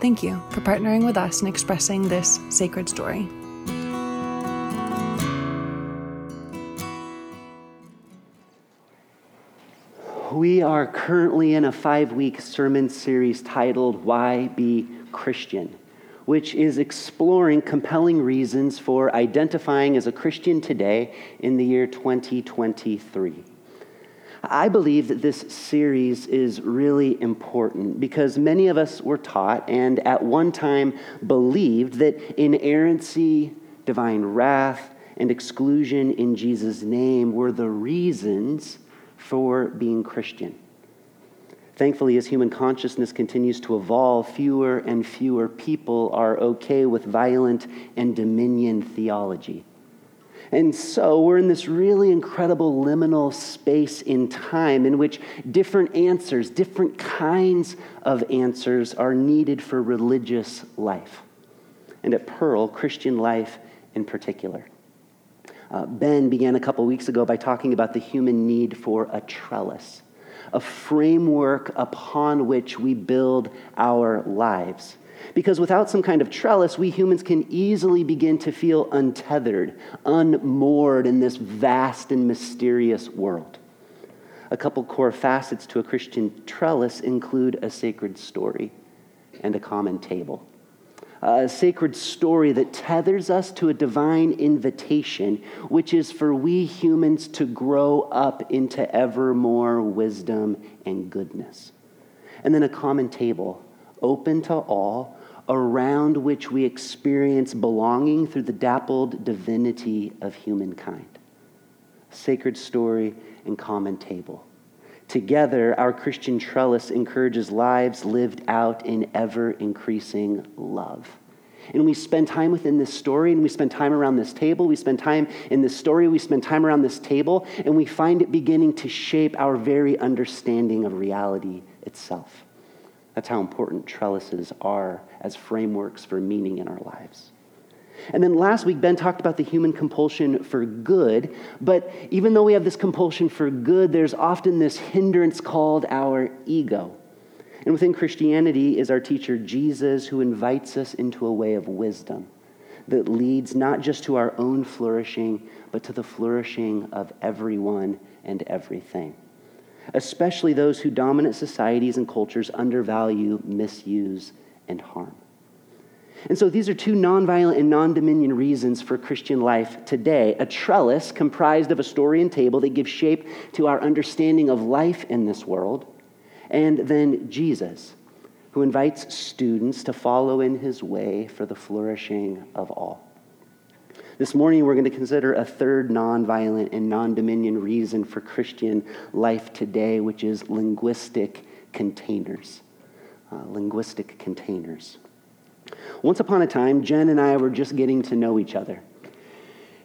Thank you for partnering with us in expressing this sacred story. We are currently in a five week sermon series titled Why Be Christian, which is exploring compelling reasons for identifying as a Christian today in the year 2023. I believe that this series is really important because many of us were taught and at one time believed that inerrancy, divine wrath, and exclusion in Jesus' name were the reasons for being Christian. Thankfully, as human consciousness continues to evolve, fewer and fewer people are okay with violent and dominion theology. And so we're in this really incredible liminal space in time in which different answers, different kinds of answers are needed for religious life. And at Pearl, Christian life in particular. Uh, ben began a couple weeks ago by talking about the human need for a trellis, a framework upon which we build our lives. Because without some kind of trellis, we humans can easily begin to feel untethered, unmoored in this vast and mysterious world. A couple core facets to a Christian trellis include a sacred story and a common table. A sacred story that tethers us to a divine invitation, which is for we humans to grow up into ever more wisdom and goodness. And then a common table open to all, around which we experience belonging through the dappled divinity of humankind. Sacred story and common table. Together, our Christian trellis encourages lives lived out in ever increasing love. And we spend time within this story, and we spend time around this table. We spend time in this story, we spend time around this table, and we find it beginning to shape our very understanding of reality itself. That's how important trellises are as frameworks for meaning in our lives. And then last week, Ben talked about the human compulsion for good. But even though we have this compulsion for good, there's often this hindrance called our ego. And within Christianity is our teacher Jesus, who invites us into a way of wisdom that leads not just to our own flourishing, but to the flourishing of everyone and everything especially those who dominant societies and cultures undervalue, misuse, and harm. And so these are two nonviolent and non dominion reasons for Christian life today. A trellis comprised of a story and table that gives shape to our understanding of life in this world. And then Jesus, who invites students to follow in his way for the flourishing of all. This morning, we're going to consider a third nonviolent and non dominion reason for Christian life today, which is linguistic containers. Uh, linguistic containers. Once upon a time, Jen and I were just getting to know each other.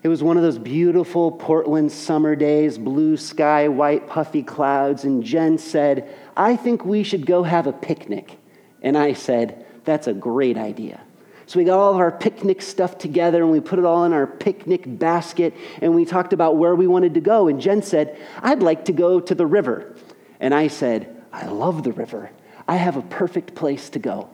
It was one of those beautiful Portland summer days, blue sky, white puffy clouds, and Jen said, I think we should go have a picnic. And I said, That's a great idea. So we got all of our picnic stuff together and we put it all in our picnic basket and we talked about where we wanted to go. And Jen said, I'd like to go to the river. And I said, I love the river. I have a perfect place to go.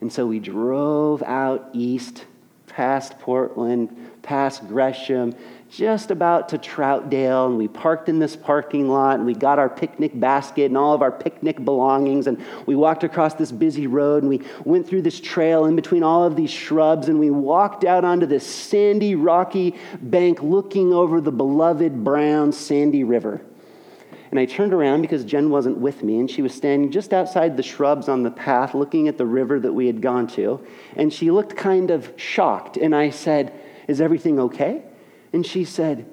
And so we drove out east, past Portland, past Gresham, just about to Troutdale, and we parked in this parking lot, and we got our picnic basket and all of our picnic belongings, and we walked across this busy road, and we went through this trail in between all of these shrubs, and we walked out onto this sandy, rocky bank looking over the beloved brown, sandy river. And I turned around because Jen wasn't with me, and she was standing just outside the shrubs on the path looking at the river that we had gone to. And she looked kind of shocked. And I said, Is everything okay? And she said,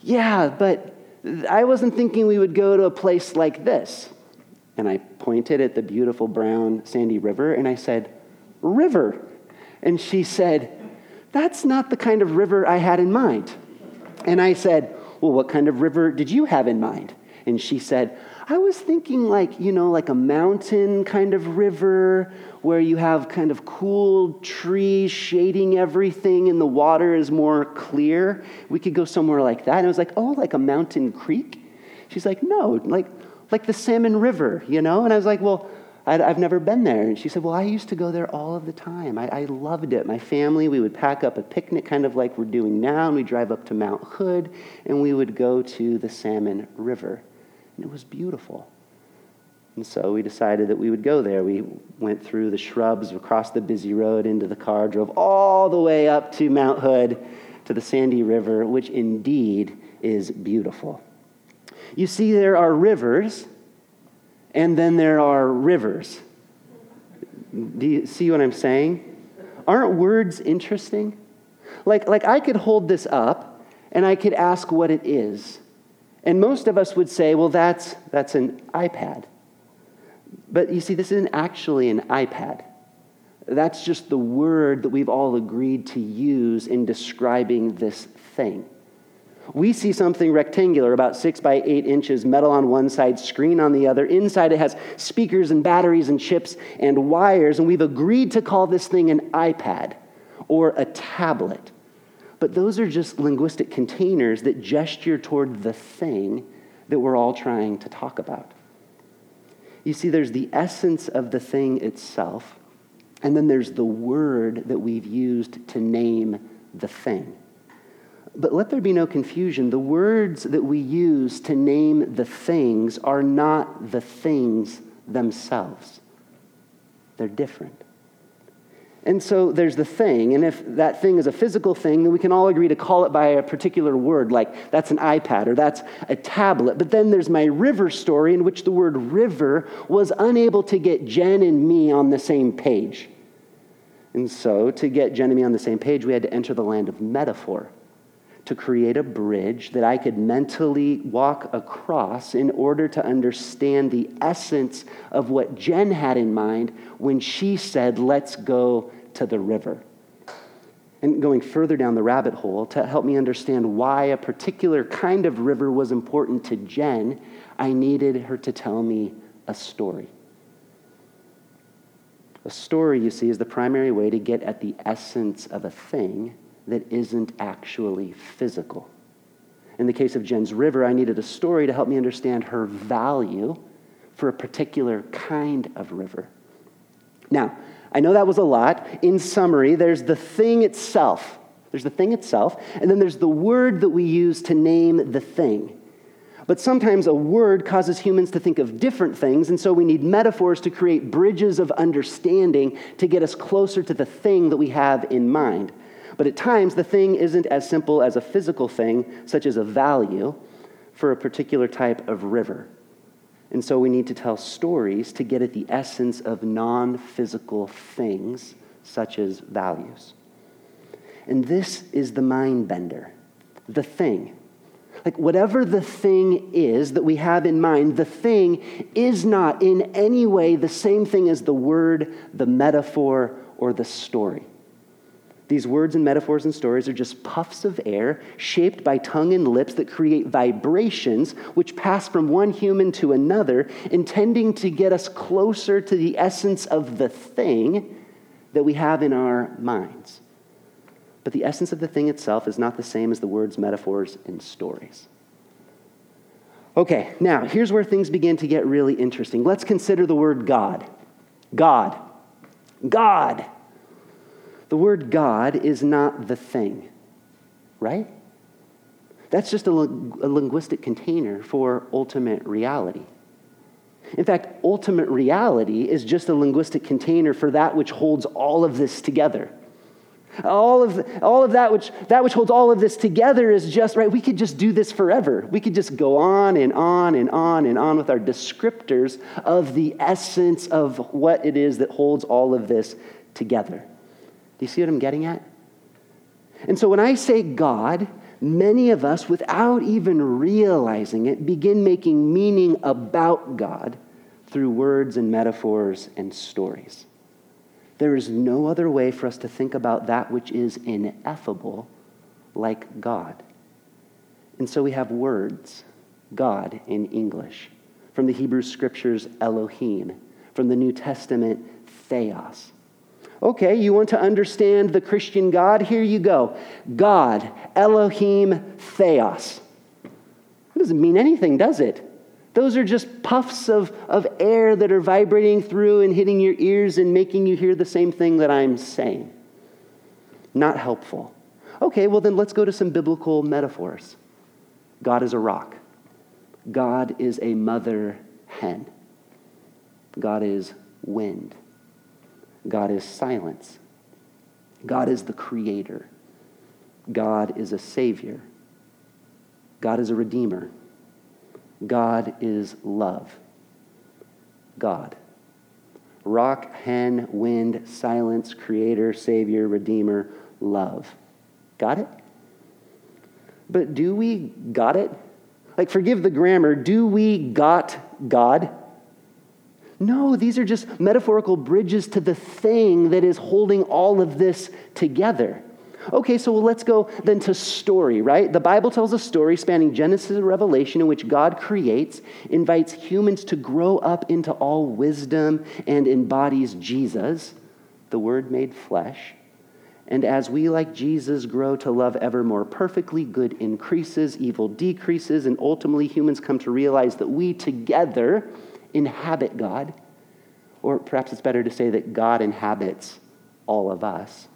Yeah, but I wasn't thinking we would go to a place like this. And I pointed at the beautiful brown sandy river and I said, River, And she said, That's not the kind of river I had in mind. And I said, Well, what kind of river did you have in mind? And she said, I was thinking like, you know, like a mountain kind of river where you have kind of cool trees shading everything and the water is more clear. We could go somewhere like that. And I was like, oh, like a mountain creek? She's like, no, like, like the Salmon River, you know? And I was like, well, i have never been there. And she said, Well, I used to go there all of the time. I, I, loved it. My family, we would pack up a picnic, kind of like we're doing now, and we'd drive up to Mount Hood, and we would go to the Salmon River. And it was beautiful. And so we decided that we would go there. We went through the shrubs, across the busy road into the car, drove all the way up to Mount Hood to the Sandy River, which indeed is beautiful. You see, there are rivers, and then there are rivers. Do you see what I'm saying? Aren't words interesting? Like, like I could hold this up and I could ask what it is. And most of us would say, well, that's, that's an iPad. But you see, this isn't actually an iPad. That's just the word that we've all agreed to use in describing this thing. We see something rectangular, about six by eight inches, metal on one side, screen on the other. Inside it has speakers and batteries and chips and wires, and we've agreed to call this thing an iPad or a tablet. But those are just linguistic containers that gesture toward the thing that we're all trying to talk about. You see, there's the essence of the thing itself, and then there's the word that we've used to name the thing. But let there be no confusion. The words that we use to name the things are not the things themselves, they're different. And so there's the thing, and if that thing is a physical thing, then we can all agree to call it by a particular word, like that's an iPad or that's a tablet. But then there's my river story, in which the word river was unable to get Jen and me on the same page. And so, to get Jen and me on the same page, we had to enter the land of metaphor to create a bridge that I could mentally walk across in order to understand the essence of what Jen had in mind when she said, Let's go to the river. And going further down the rabbit hole to help me understand why a particular kind of river was important to Jen, I needed her to tell me a story. A story, you see, is the primary way to get at the essence of a thing that isn't actually physical. In the case of Jen's River, I needed a story to help me understand her value for a particular kind of river. Now, I know that was a lot. In summary, there's the thing itself. There's the thing itself, and then there's the word that we use to name the thing. But sometimes a word causes humans to think of different things, and so we need metaphors to create bridges of understanding to get us closer to the thing that we have in mind. But at times, the thing isn't as simple as a physical thing, such as a value, for a particular type of river. And so we need to tell stories to get at the essence of non physical things, such as values. And this is the mind bender, the thing. Like, whatever the thing is that we have in mind, the thing is not in any way the same thing as the word, the metaphor, or the story. These words and metaphors and stories are just puffs of air shaped by tongue and lips that create vibrations which pass from one human to another, intending to get us closer to the essence of the thing that we have in our minds. But the essence of the thing itself is not the same as the words, metaphors, and stories. Okay, now here's where things begin to get really interesting. Let's consider the word God. God. God. The word God is not the thing, right? That's just a, a, linguistic container for ultimate reality. In fact, ultimate reality is just a linguistic container for that which holds all of this together. All of, all of that which that which holds all of this together is just right. We could just do this forever. We could just go on and on and on and on with our descriptors of the essence of what it is that holds all of this together. You see what I'm getting at? And so when I say God, many of us, without even realizing it, begin making meaning about God through words and metaphors and stories. There is no other way for us to think about that which is ineffable like God. And so we have words, God in English, from the Hebrew scriptures, Elohim, from the New Testament, Theos. Okay, you want to understand the Christian God? Here you go God, Elohim, Theos. That doesn't mean anything, does it? Those are just puffs of, of air that are vibrating through and hitting your ears and making you hear the same thing that I'm saying. Not helpful. Okay, well, then let's go to some biblical metaphors. God is a rock, God is a mother hen, God is wind, God is silence, God is the creator, God is a savior, God is a redeemer. God is love. God. Rock, hen, wind, silence, creator, savior, redeemer, love. Got it? But do we got it? Like, forgive the grammar. Do we got God? No, these are just metaphorical bridges to the thing that is holding all of this together. Okay, so let's go then to story, right? The Bible tells a story spanning Genesis and Revelation in which God creates, invites humans to grow up into all wisdom, and embodies Jesus, the Word made flesh. And as we, like Jesus, grow to love ever more perfectly, good increases, evil decreases, and ultimately humans come to realize that we together inhabit God. Or perhaps it's better to say that God inhabits all of us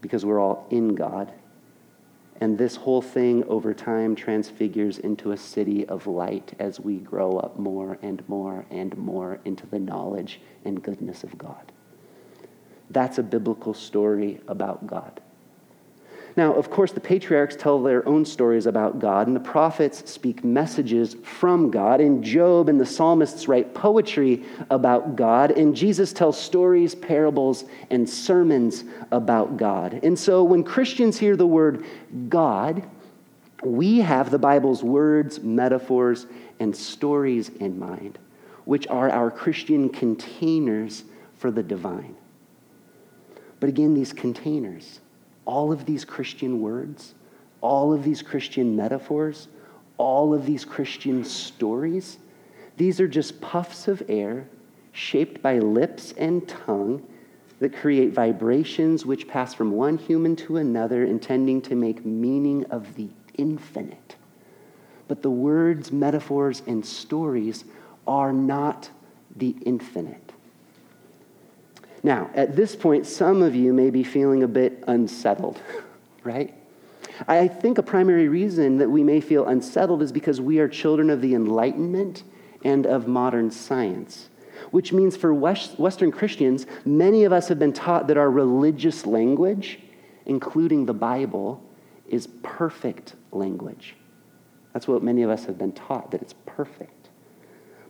because we're all in God. And this whole thing over time transfigures into a city of light as we grow up more and more and more into the knowledge and goodness of God. That's a biblical story about God. Now, of course, the patriarchs tell their own stories about God, and the prophets speak messages from God, and Job and the psalmists write poetry about God, and Jesus tells stories, parables, and sermons about God. And so when Christians hear the word God, we have the Bible's words, metaphors, and stories in mind, which are our Christian containers for the divine. But again, these containers, all of these Christian words, all of these Christian metaphors, all of these Christian stories, these are just puffs of air shaped by lips and tongue that create vibrations which pass from one human to another, intending to make meaning of the infinite. But the words, metaphors, and stories are not the infinite. Now, at this point, some of you may be feeling a bit unsettled, right? I think a primary reason that we may feel unsettled is because we are children of the Enlightenment and of modern science, which means for Western Christians, many of us have been taught that our religious language, including the Bible, is perfect language. That's what many of us have been taught, that it's perfect.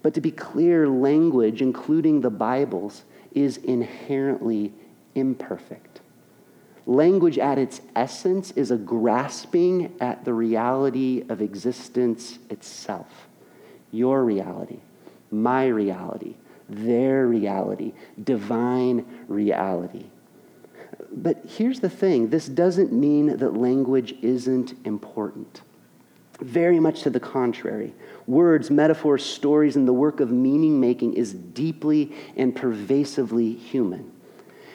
But to be clear, language, including the Bible's, is inherently imperfect. Language at its essence is a grasping at the reality of existence itself. Your reality, my reality, their reality, divine reality. But here's the thing this doesn't mean that language isn't important. Very much to the contrary. Words, metaphors, stories, and the work of meaning making is deeply and pervasively human.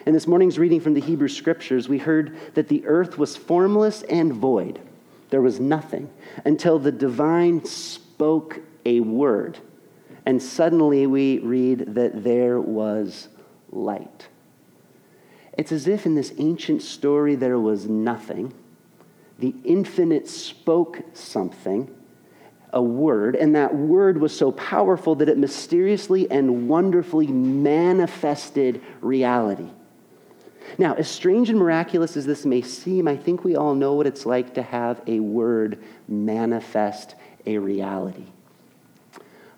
In this morning's reading from the Hebrew Scriptures, we heard that the earth was formless and void. There was nothing until the divine spoke a word. And suddenly we read that there was light. It's as if in this ancient story there was nothing the infinite spoke something, a word, and that word was so powerful that it mysteriously and wonderfully manifested reality. Now, as strange and miraculous as this may seem, I think we all know what it's like to have a word manifest a reality.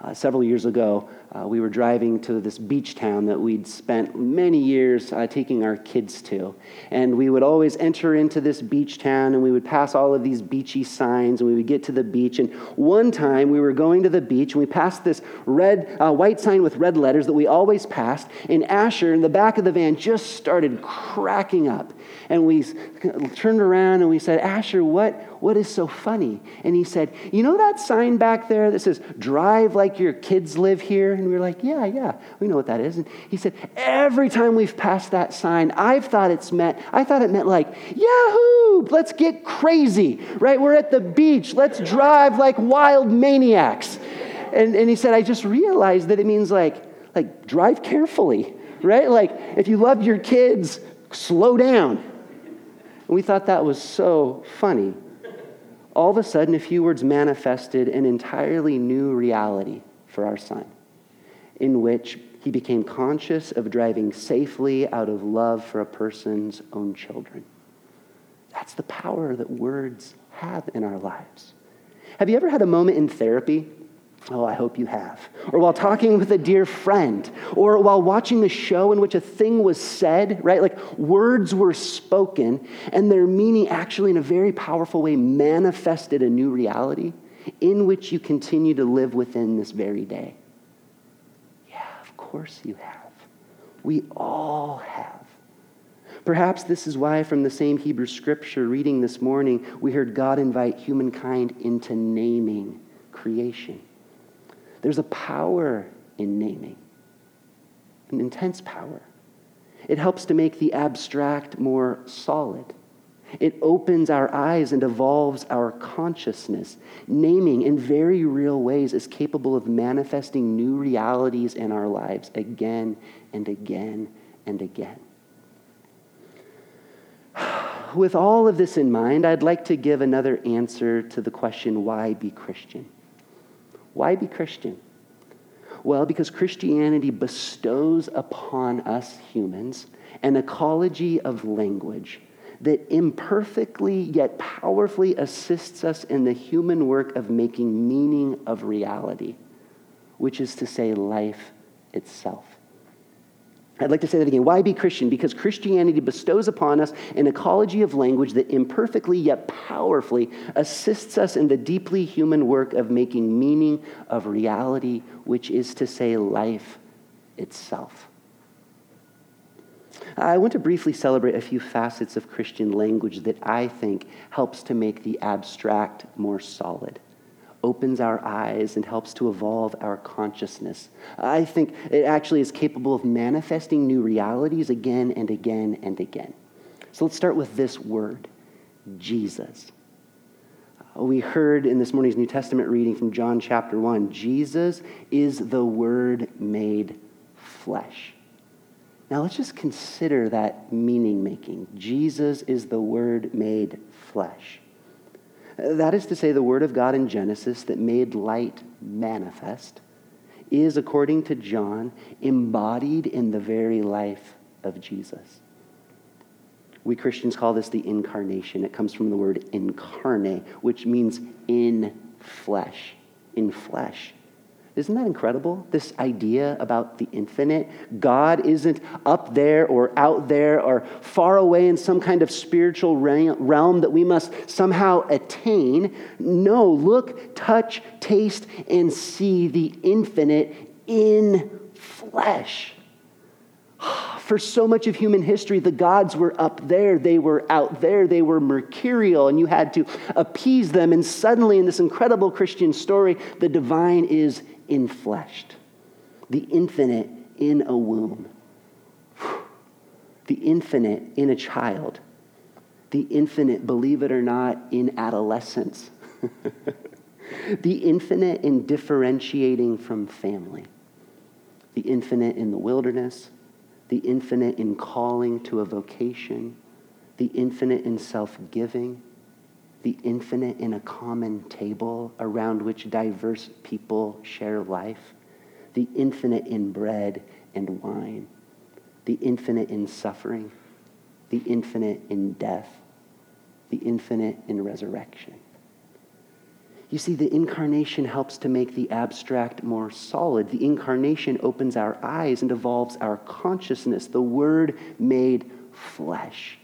Uh, several years ago, uh, we were driving to this beach town that we'd spent many years uh, taking our kids to. And we would always enter into this beach town and we would pass all of these beachy signs and we would get to the beach. And one time we were going to the beach and we passed this red, uh, white sign with red letters that we always passed. And Asher in the back of the van just started cracking up. And we turned around and we said, Asher, what, what is so funny? And he said, You know that sign back there that says, Drive like your kids live here? And we were like, Yeah, yeah, we know what that is. And he said, Every time we've passed that sign, I've thought it's meant, I thought it meant like, Yahoo, let's get crazy, right? We're at the beach, let's drive like wild maniacs. And, and he said, I just realized that it means like, like drive carefully, right? Like if you love your kids, slow down. And we thought that was so funny. All of a sudden, a few words manifested an entirely new reality for our son, in which he became conscious of driving safely out of love for a person's own children. That's the power that words have in our lives. Have you ever had a moment in therapy Oh, I hope you have. Or while talking with a dear friend, or while watching a show in which a thing was said, right? Like words were spoken, and their meaning actually, in a very powerful way, manifested a new reality in which you continue to live within this very day. Course you have. We all have. Perhaps this is why, from the same Hebrew scripture reading this morning, we heard God invite humankind into naming creation. There's a power in naming, an intense power. It helps to make the abstract more solid. It opens our eyes and evolves our consciousness. Naming in very real ways is capable of manifesting new realities in our lives again and again and again. With all of this in mind, I'd like to give another answer to the question why be Christian? Why be Christian? Well, because Christianity bestows upon us humans an ecology of language that imperfectly yet powerfully assists us in the human work of making meaning of reality, which is to say, life itself. I'd like to say that again. Why be Christian? Because Christianity bestows upon us an ecology of language that imperfectly yet powerfully assists us in the deeply human work of making meaning of reality, which is to say, life itself. I want to briefly celebrate a few facets of Christian language that I think helps to make the abstract more solid opens our eyes and helps to evolve our consciousness. I think it actually is capable of manifesting new realities again and again and again. So let's start with this word Jesus. We heard in this morning's New Testament reading from John chapter 1 Jesus is the Word made flesh. Now let's just consider that meaning making. Jesus is the Word made flesh. That is to say, the Word of God in Genesis that made light manifest is, according to John, embodied in the very life of Jesus. We Christians call this the incarnation. It comes from the word incarnate, which means in flesh. In flesh. Isn't that incredible? This idea about the infinite. God isn't up there or out there or far away in some kind of spiritual realm that we must somehow attain. No, look, touch, taste, and see the infinite in flesh. For so much of human history, the gods were up there, they were out there, they were mercurial, and you had to appease them. And suddenly, in this incredible Christian story, the divine is infleshed, the infinite in a womb, the infinite in a child, the infinite, believe it or not, in adolescence, the infinite in differentiating from family, the infinite in the wilderness, the infinite in calling to a vocation, the infinite in self giving the infinite in a common table around which diverse people share life, the infinite in bread and wine, the infinite in suffering, the infinite in death, the infinite in resurrection. You see, the incarnation helps to make the abstract more solid. The incarnation opens our eyes and evolves our consciousness. The Word made flesh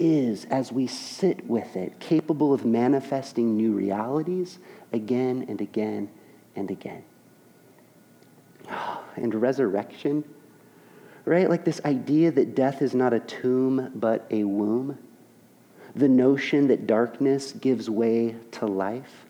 is, as we sit with it, capable of manifesting new realities again and again and again. And resurrection, right? Like this idea that death is not a tomb but a womb. The notion that darkness gives way to life.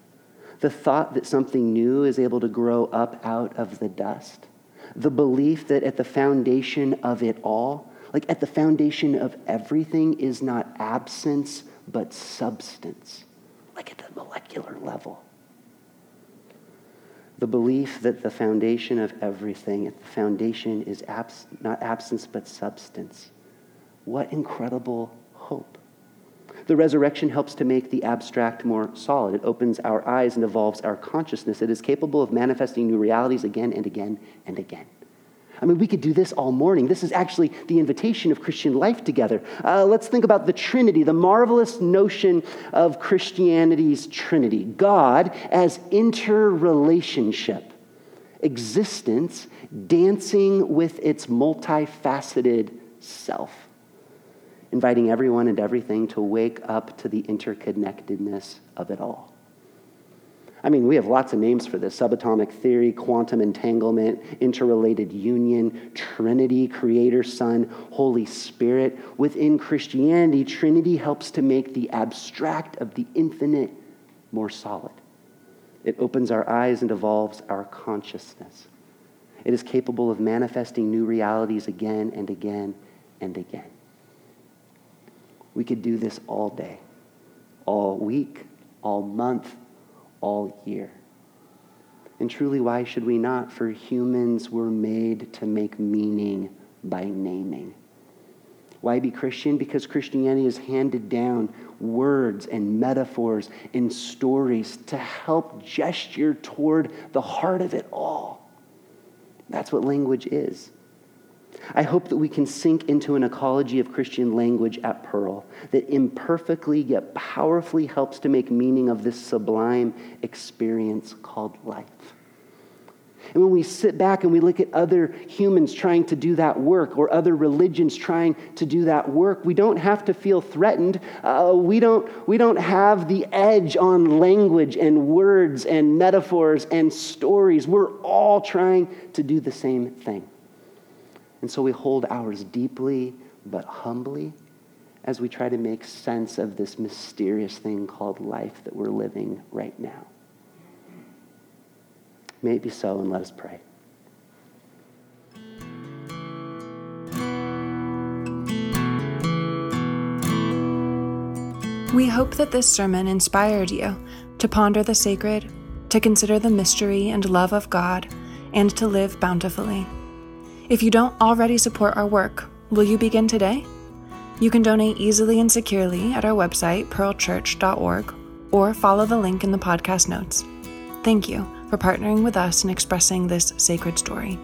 The thought that something new is able to grow up out of the dust. The belief that at the foundation of it all, like at the foundation of everything is not absence, but substance, like at the molecular level. The belief that the foundation of everything, at the foundation is abs- not absence, but substance. What incredible hope. The resurrection helps to make the abstract more solid. It opens our eyes and evolves our consciousness. It is capable of manifesting new realities again and again and again. I mean, we could do this all morning. This is actually the invitation of Christian life together. Uh, let's think about the Trinity, the marvelous notion of Christianity's Trinity God as interrelationship, existence dancing with its multifaceted self, inviting everyone and everything to wake up to the interconnectedness of it all. I mean, we have lots of names for this subatomic theory, quantum entanglement, interrelated union, Trinity, Creator, Son, Holy Spirit. Within Christianity, Trinity helps to make the abstract of the infinite more solid. It opens our eyes and evolves our consciousness. It is capable of manifesting new realities again and again and again. We could do this all day, all week, all month, all year. And truly, why should we not? For humans were made to make meaning by naming. Why be Christian? Because Christianity has handed down words and metaphors and stories to help gesture toward the heart of it all. That's what language is. I hope that we can sink into an ecology of Christian language at Pearl that imperfectly yet powerfully helps to make meaning of this sublime experience called life. And when we sit back and we look at other humans trying to do that work or other religions trying to do that work, we don't have to feel threatened. Uh, we, don't, we don't have the edge on language and words and metaphors and stories. We're all trying to do the same thing. And so we hold ours deeply but humbly as we try to make sense of this mysterious thing called life that we're living right now. May it be so, and let us pray. We hope that this sermon inspired you to ponder the sacred, to consider the mystery and love of God, and to live bountifully. If you don't already support our work, will you begin today? You can donate easily and securely at our website, pearlchurch.org, or follow the link in the podcast notes. Thank you for partnering with us in expressing this sacred story.